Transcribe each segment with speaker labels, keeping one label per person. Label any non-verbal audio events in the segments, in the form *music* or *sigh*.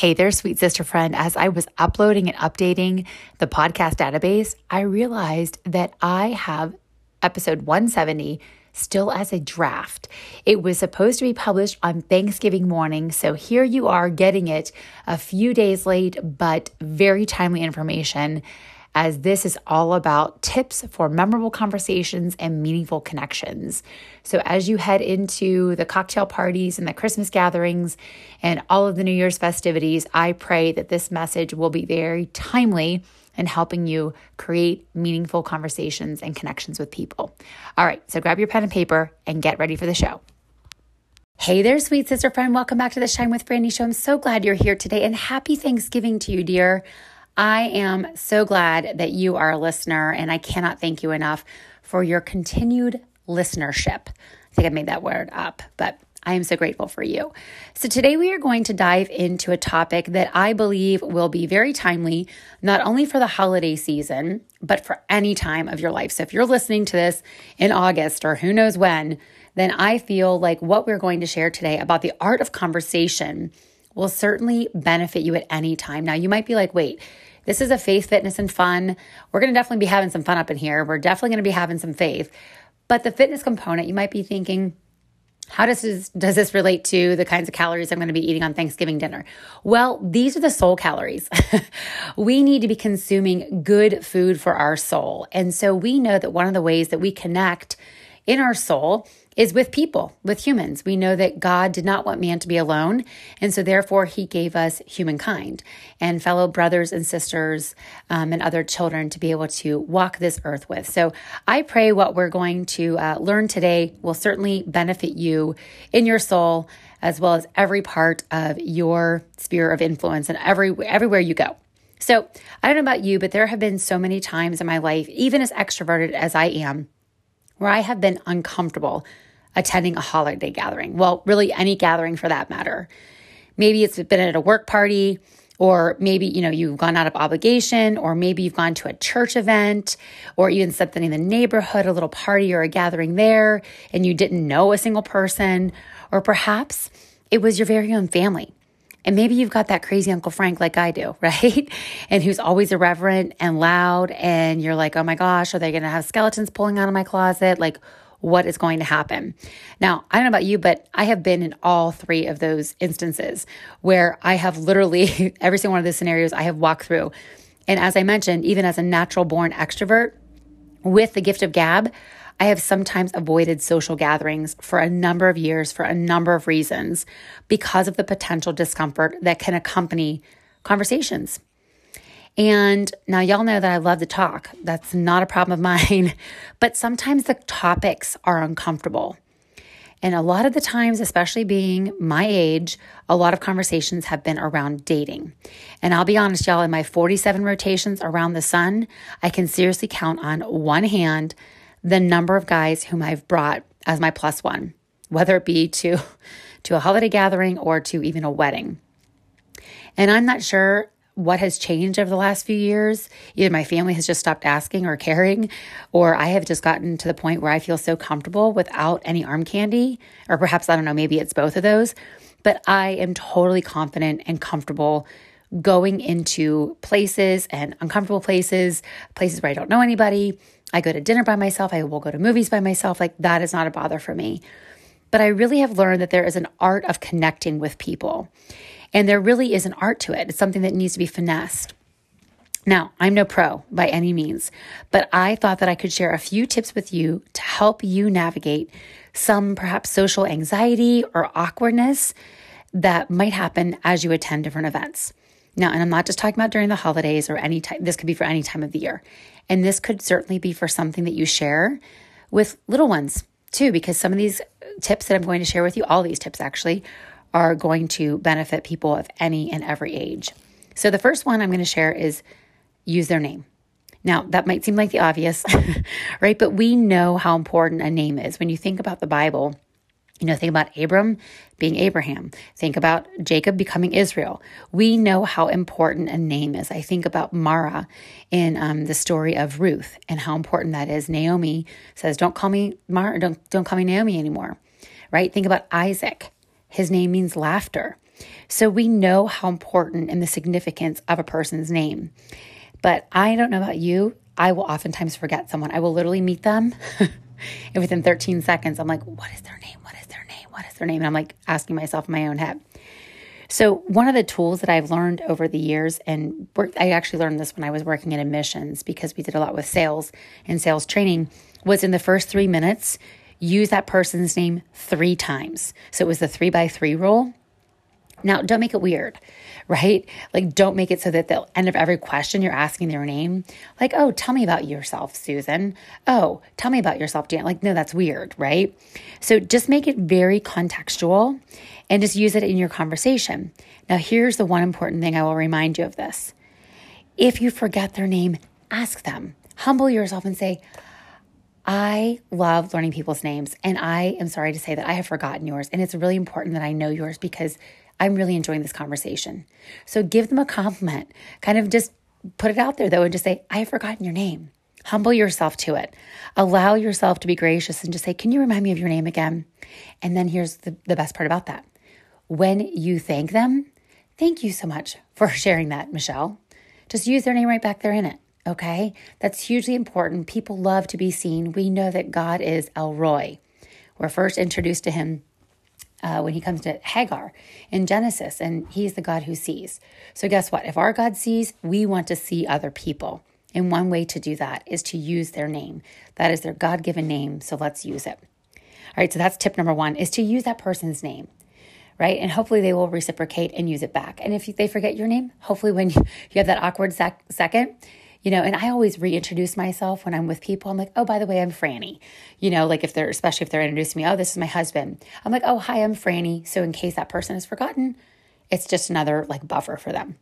Speaker 1: Hey there, sweet sister friend. As I was uploading and updating the podcast database, I realized that I have episode 170 still as a draft. It was supposed to be published on Thanksgiving morning, so here you are getting it a few days late, but very timely information as this is all about tips for memorable conversations and meaningful connections. So, as you head into the cocktail parties and the Christmas gatherings and all of the New Year's festivities, I pray that this message will be very timely in helping you create meaningful conversations and connections with people. All right, so grab your pen and paper and get ready for the show. Hey there, sweet sister friend. Welcome back to the Shine with Brandy show. I'm so glad you're here today and happy Thanksgiving to you, dear. I am so glad that you are a listener, and I cannot thank you enough for your continued listenership. I think I made that word up, but I am so grateful for you. So, today we are going to dive into a topic that I believe will be very timely, not only for the holiday season, but for any time of your life. So, if you're listening to this in August or who knows when, then I feel like what we're going to share today about the art of conversation will certainly benefit you at any time. Now, you might be like, wait, this is a faith, fitness, and fun. We're going to definitely be having some fun up in here. We're definitely going to be having some faith. But the fitness component, you might be thinking, how does this, does this relate to the kinds of calories I'm going to be eating on Thanksgiving dinner? Well, these are the soul calories. *laughs* we need to be consuming good food for our soul. And so we know that one of the ways that we connect in our soul is with people, with humans. We know that God did not want man to be alone. And so, therefore, he gave us humankind and fellow brothers and sisters um, and other children to be able to walk this earth with. So, I pray what we're going to uh, learn today will certainly benefit you in your soul as well as every part of your sphere of influence and every, everywhere you go. So, I don't know about you, but there have been so many times in my life, even as extroverted as I am, where I have been uncomfortable attending a holiday gathering. Well, really any gathering for that matter. Maybe it's been at a work party, or maybe you know you've gone out of obligation or maybe you've gone to a church event or even something in the neighborhood a little party or a gathering there and you didn't know a single person or perhaps it was your very own family and maybe you've got that crazy Uncle Frank like I do, *laughs* right? And who's always irreverent and loud. And you're like, oh my gosh, are they going to have skeletons pulling out of my closet? Like, what is going to happen? Now, I don't know about you, but I have been in all three of those instances where I have literally, *laughs* every single one of those scenarios I have walked through. And as I mentioned, even as a natural born extrovert with the gift of gab, I have sometimes avoided social gatherings for a number of years for a number of reasons because of the potential discomfort that can accompany conversations. And now, y'all know that I love to talk. That's not a problem of mine. *laughs* But sometimes the topics are uncomfortable. And a lot of the times, especially being my age, a lot of conversations have been around dating. And I'll be honest, y'all, in my 47 rotations around the sun, I can seriously count on one hand the number of guys whom I've brought as my plus one, whether it be to, *laughs* to a holiday gathering or to even a wedding. And I'm not sure what has changed over the last few years. Either my family has just stopped asking or caring, or I have just gotten to the point where I feel so comfortable without any arm candy, or perhaps, I don't know, maybe it's both of those. But I am totally confident and comfortable going into places and uncomfortable places, places where I don't know anybody, I go to dinner by myself. I will go to movies by myself. Like that is not a bother for me. But I really have learned that there is an art of connecting with people. And there really is an art to it. It's something that needs to be finessed. Now, I'm no pro by any means, but I thought that I could share a few tips with you to help you navigate some perhaps social anxiety or awkwardness that might happen as you attend different events. Now, and I'm not just talking about during the holidays or any time, this could be for any time of the year. And this could certainly be for something that you share with little ones too, because some of these tips that I'm going to share with you, all these tips actually, are going to benefit people of any and every age. So the first one I'm going to share is use their name. Now, that might seem like the obvious, *laughs* right? But we know how important a name is. When you think about the Bible, you know, think about Abram being Abraham. Think about Jacob becoming Israel. We know how important a name is. I think about Mara in um, the story of Ruth and how important that is. Naomi says, "Don't call me Mara. Don't don't call me Naomi anymore." Right? Think about Isaac. His name means laughter. So we know how important and the significance of a person's name. But I don't know about you. I will oftentimes forget someone. I will literally meet them. *laughs* and within 13 seconds, I'm like, what is their name? What is their name? What is their name? And I'm like asking myself in my own head. So, one of the tools that I've learned over the years, and I actually learned this when I was working in admissions because we did a lot with sales and sales training, was in the first three minutes, use that person's name three times. So, it was the three by three rule. Now, don't make it weird, right? Like, don't make it so that the end of every question you're asking their name, like, oh, tell me about yourself, Susan. Oh, tell me about yourself, Dan. Like, no, that's weird, right? So just make it very contextual and just use it in your conversation. Now, here's the one important thing I will remind you of this. If you forget their name, ask them. Humble yourself and say, I love learning people's names, and I am sorry to say that I have forgotten yours. And it's really important that I know yours because I'm really enjoying this conversation. So give them a compliment. Kind of just put it out there though and just say, I have forgotten your name. Humble yourself to it. Allow yourself to be gracious and just say, Can you remind me of your name again? And then here's the, the best part about that. When you thank them, thank you so much for *laughs* sharing that, Michelle. Just use their name right back there in it. Okay? That's hugely important. People love to be seen. We know that God is El Roi. We're first introduced to him uh, when he comes to Hagar in Genesis, and he's the God who sees. So, guess what? If our God sees, we want to see other people. And one way to do that is to use their name. That is their God given name. So, let's use it. All right, so that's tip number one is to use that person's name, right? And hopefully they will reciprocate and use it back. And if they forget your name, hopefully when *laughs* you have that awkward sec- second, you know, and I always reintroduce myself when I'm with people. I'm like, oh, by the way, I'm Brandy. You know, like if they're, especially if they're introducing me, oh, this is my husband. I'm like, oh, hi, I'm Brandy. So in case that person has forgotten, it's just another like buffer for them.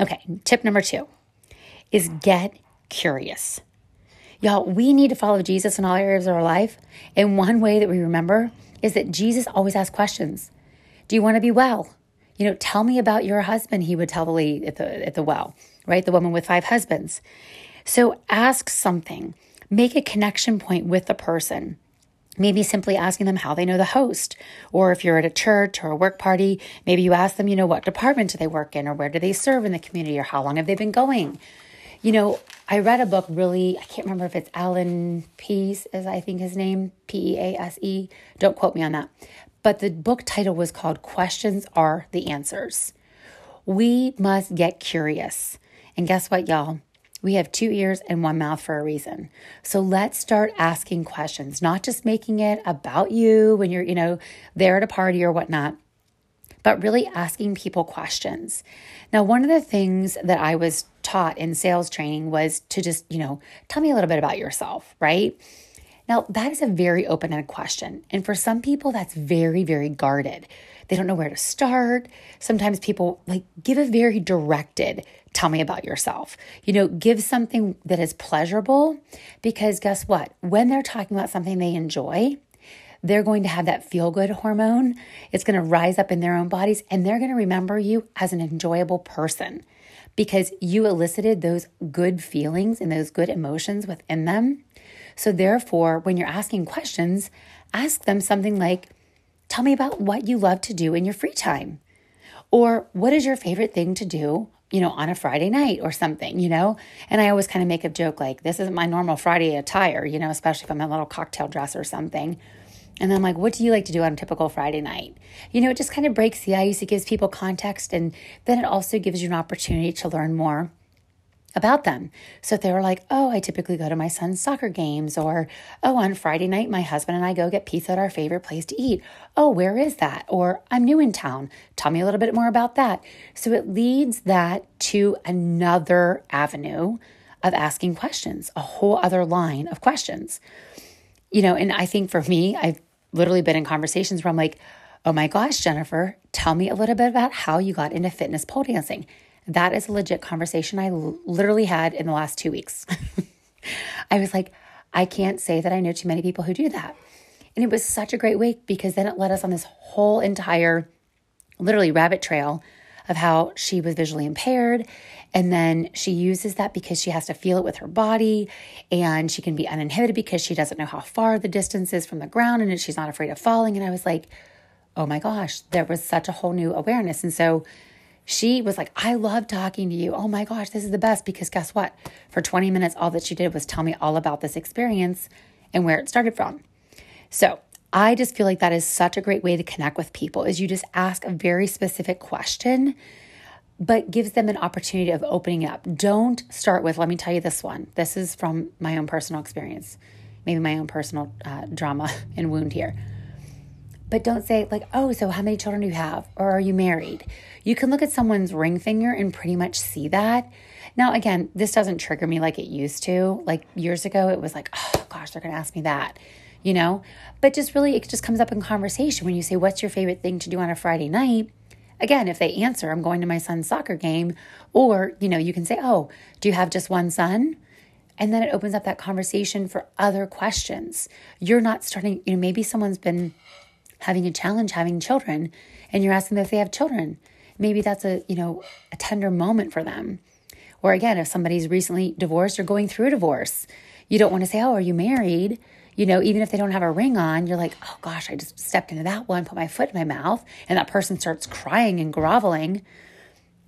Speaker 1: Okay, tip number two is get curious. Y'all, we need to follow Jesus in all areas of our life. And one way that we remember is that Jesus always asks questions. Do you want to be well? You know, tell me about your husband, he would tell the lady at the, at the well right? The woman with five husbands. So ask something, make a connection point with the person. Maybe simply asking them how they know the host. Or if you're at a church or a work party, maybe you ask them, you know, what department do they work in or where do they serve in the community or how long have they been going? You know, I read a book really, I can't remember if it's Allan Pease, is I think his name, P E A S E. Don't quote me on that. But the book title was called Questions Are the Answers. We must get curious. And guess what, y'all? We have two ears and one mouth for a reason. So let's start asking questions, not just making it about you when you're, you know, there at a party or whatnot, but really asking people questions. Now, one of the things that I was taught in sales training was to just, you know, tell me a little bit about yourself, right? Now, that is a very open ended question. And for some people, that's very, very guarded. They don't know where to start. Sometimes people like give a very directed, tell me about yourself. You know, give something that is pleasurable because guess what? When they're talking about something they enjoy, they're going to have that feel good hormone. It's going to rise up in their own bodies and they're going to remember you as an enjoyable person because you elicited those good feelings and those good emotions within them. So, therefore, when you're asking questions, ask them something like, Tell me about what you love to do in your free time. Or what is your favorite thing to do, you know, on a Friday night or something, you know? And I always kind of make a joke like, this isn't my normal Friday attire, you know, especially if I'm in a little cocktail dress or something. And I'm like, what do you like to do on a typical Friday night? You know, it just kind of breaks the ice. It gives people context. And then it also gives you an opportunity to learn more about them. So if they were like, oh, I typically go to my son's soccer games, or oh, on Friday night, my husband and I go get pizza at our favorite place to eat. Oh, where is that? Or I'm new in town. Tell me a little bit more about that. So it leads that to another avenue of asking questions, a whole other line of questions. You know, and I think for me, I've literally been in conversations where I'm like, oh my gosh, Jennifer, tell me a little bit about how you got into fitness pole dancing. That is a legit conversation I l- literally had in the last two weeks. *laughs* I was like, I can't say that I know too many people who do that. And it was such a great week because then it led us on this whole entire, literally, rabbit trail of how she was visually impaired. And then she uses that because she has to feel it with her body and she can be uninhibited because she doesn't know how far the distance is from the ground and she's not afraid of falling. And I was like, oh my gosh, there was such a whole new awareness. And so she was like, I love talking to you. Oh my gosh, this is the best. Because guess what? For 20 minutes, all that she did was tell me all about this experience and where it started from. So I just feel like that is such a great way to connect with people is you just ask a very specific question, but gives them an opportunity of opening up. Don't start with, let me tell you this one. This is from my own personal experience, maybe my own personal uh, drama *laughs* and wound here. But don't say, like, oh, so how many children do you have? Or are you married? You can look at someone's ring finger and pretty much see that. Now, again, this doesn't trigger me like it used to. Like years ago, it was like, oh gosh, they're going to ask me that, you know? But just really, it just comes up in conversation when you say, what's your favorite thing to do on a Friday night? Again, if they answer, I'm going to my son's soccer game. Or, you know, you can say, oh, do you have just one son? And then it opens up that conversation for other questions. You're not starting, you know, maybe someone's been having a challenge having children and you're asking them if they have children. Maybe that's a you know a tender moment for them. Or again if somebody's recently divorced or going through a divorce you don't want to say oh are you married? You know even if they don't have a ring on you're like oh gosh i just stepped into that one put my foot in my mouth and that person starts crying and groveling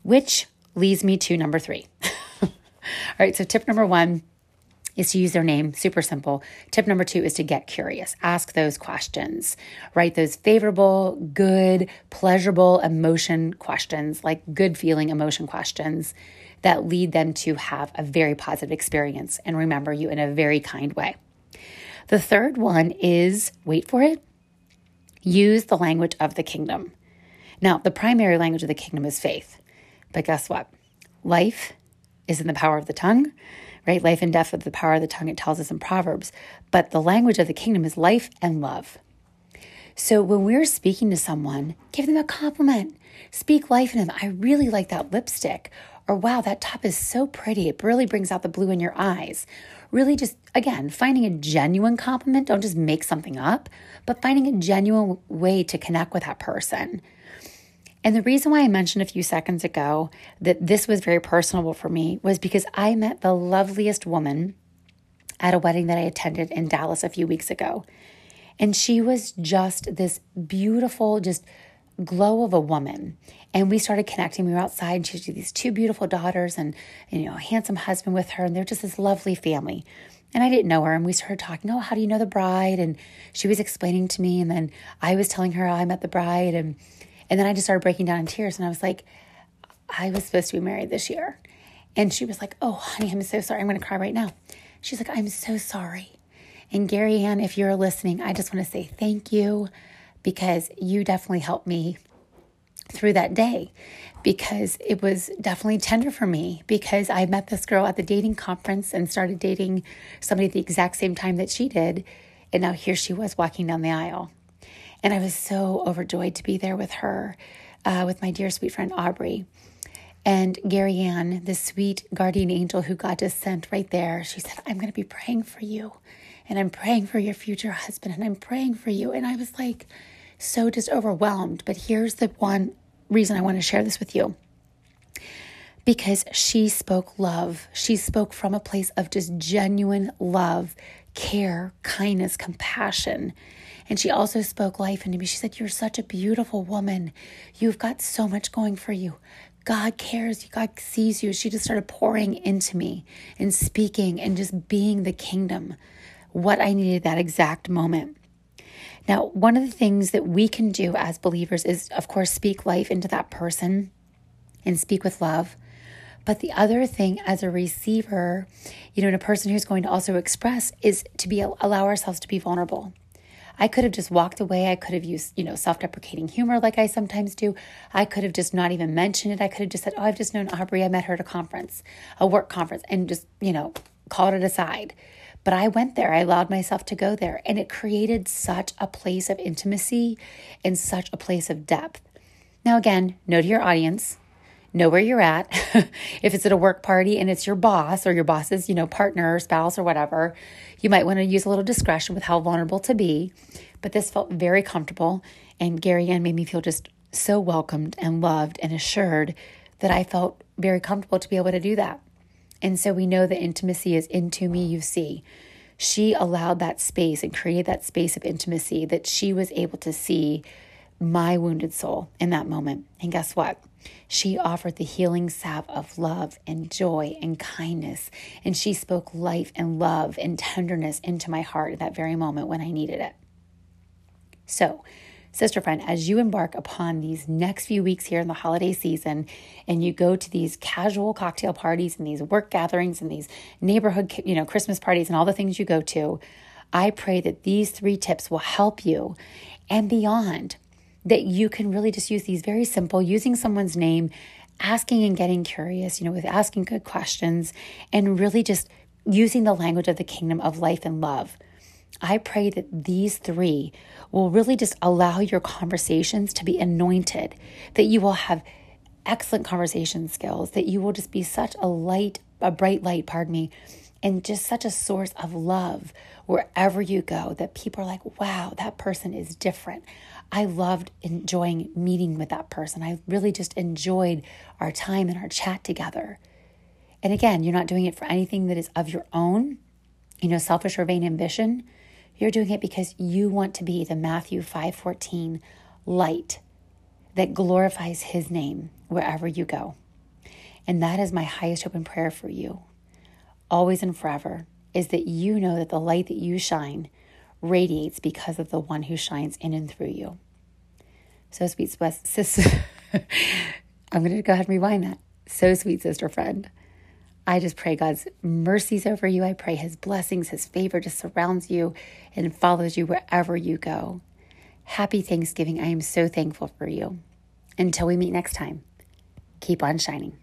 Speaker 1: which leads me to number three. *laughs* All right so tip number one is to use their name. Super simple. Tip number two is to get curious. Ask those questions. Write those favorable, good, pleasurable emotion questions, like good feeling emotion questions that lead them to have a very positive experience and remember you in a very kind way. The third one is wait for it, use the language of the kingdom. Now, the primary language of the kingdom is faith. But guess what? Life is in the power of the tongue right? Life and death of the power of the tongue, it tells us in Proverbs. But the language of the kingdom is life and love. So when we're speaking to someone, give them a compliment. Speak life in them. I really like that lipstick. Or wow, that top is so pretty. It really brings out the blue in your eyes. Really just, again, finding a genuine compliment. Don't just make something up, but finding a genuine way to connect with that person. And the reason why I mentioned a few seconds ago that this was very personable for me was because I met the loveliest woman at a wedding that I attended in Dallas a few weeks ago. And she was just this beautiful, just glow of a woman. And we started connecting. We were outside. And she had these two beautiful daughters and, and, you know, a handsome husband with her. And they're just this lovely family. And I didn't know her. And we started talking, oh, how do you know the bride? And she was explaining to me. And then I was telling her I met the bride. And and then I just started breaking down in tears and I was like, I was supposed to be married this year. And she was like, Oh, honey, I'm so sorry. I'm going to cry right now. She's like, I'm so sorry. And Gary Ann, if you're listening, I just want to say thank you because you definitely helped me through that day because it was definitely tender for me because I met this girl at the dating conference and started dating somebody at the exact same time that she did. And now here she was walking down the aisle. And I was so overjoyed to be there with her, uh, with my dear sweet friend Aubrey. And Gary Ann, the sweet guardian angel who God just sent right there, she said, I'm going to be praying for you. And I'm praying for your future husband. And I'm praying for you. And I was like, so just overwhelmed. But here's the one reason I want to share this with you because she spoke love. She spoke from a place of just genuine love, care, kindness, compassion. And she also spoke life into me. She said, You're such a beautiful woman. You've got so much going for you. God cares. God sees you. She just started pouring into me and speaking and just being the kingdom, what I needed that exact moment. Now, one of the things that we can do as believers is, of course, speak life into that person and speak with love. But the other thing as a receiver, you know, and a person who's going to also express is to be allow ourselves to be vulnerable. I could have just walked away. I could have used, you know, self deprecating humor like I sometimes do. I could have just not even mentioned it. I could have just said, Oh, I've just known Aubrey. I met her at a conference, a work conference, and just, you know, called it aside. But I went there. I allowed myself to go there. And it created such a place of intimacy and such a place of depth. Now, again, know to your audience, know where you're at. *laughs* if it's at a work party and it's your boss or your boss's, you know, partner or spouse or whatever, you might want to use a little discretion with how vulnerable to be. But this felt very comfortable. And Gary Ann made me feel just so welcomed and loved and assured that I felt very comfortable to be able to do that. And so we know that intimacy is into me, you see. She allowed that space and created that space of intimacy that she was able to see my wounded soul in that moment. And guess what? She offered the healing salve of love and joy and kindness. And she spoke life and love and tenderness into my heart at that very moment when I needed it. So, sister friend, as you embark upon these next few weeks here in the holiday season and you go to these casual cocktail parties and these work gatherings and these neighborhood, you know, Christmas parties and all the things you go to, I pray that these three tips will help you and beyond that you can really just use these very simple using someone's name, asking and getting curious, you know, with asking good questions and really just using the language of the kingdom of life and love. I pray that these three will really just allow your conversations to be anointed, that you will have excellent conversation skills, that you will just be such a light, a bright light, pardon me, and just such a source of love wherever you go that people are like, wow, that person is different. I loved enjoying meeting with that person. I really just enjoyed our time and our chat together. And again, you're not doing it for anything that is of your own, you know, selfish or vain ambition. You're doing it because you want to be the Matthew 5:14 light that glorifies his name wherever you go. And that is my highest hope and prayer for you, always and forever, is that you know that the light that you shine radiates because of the one who shines in and through you. So sweet, sister. *laughs* I'm going to go ahead and rewind that. So sweet, sister friend. I just pray God's mercies over you. I pray His blessings, His favor just surrounds you and follows you wherever you go. Happy Thanksgiving. I am so thankful for you. Until we meet next time, keep on shining.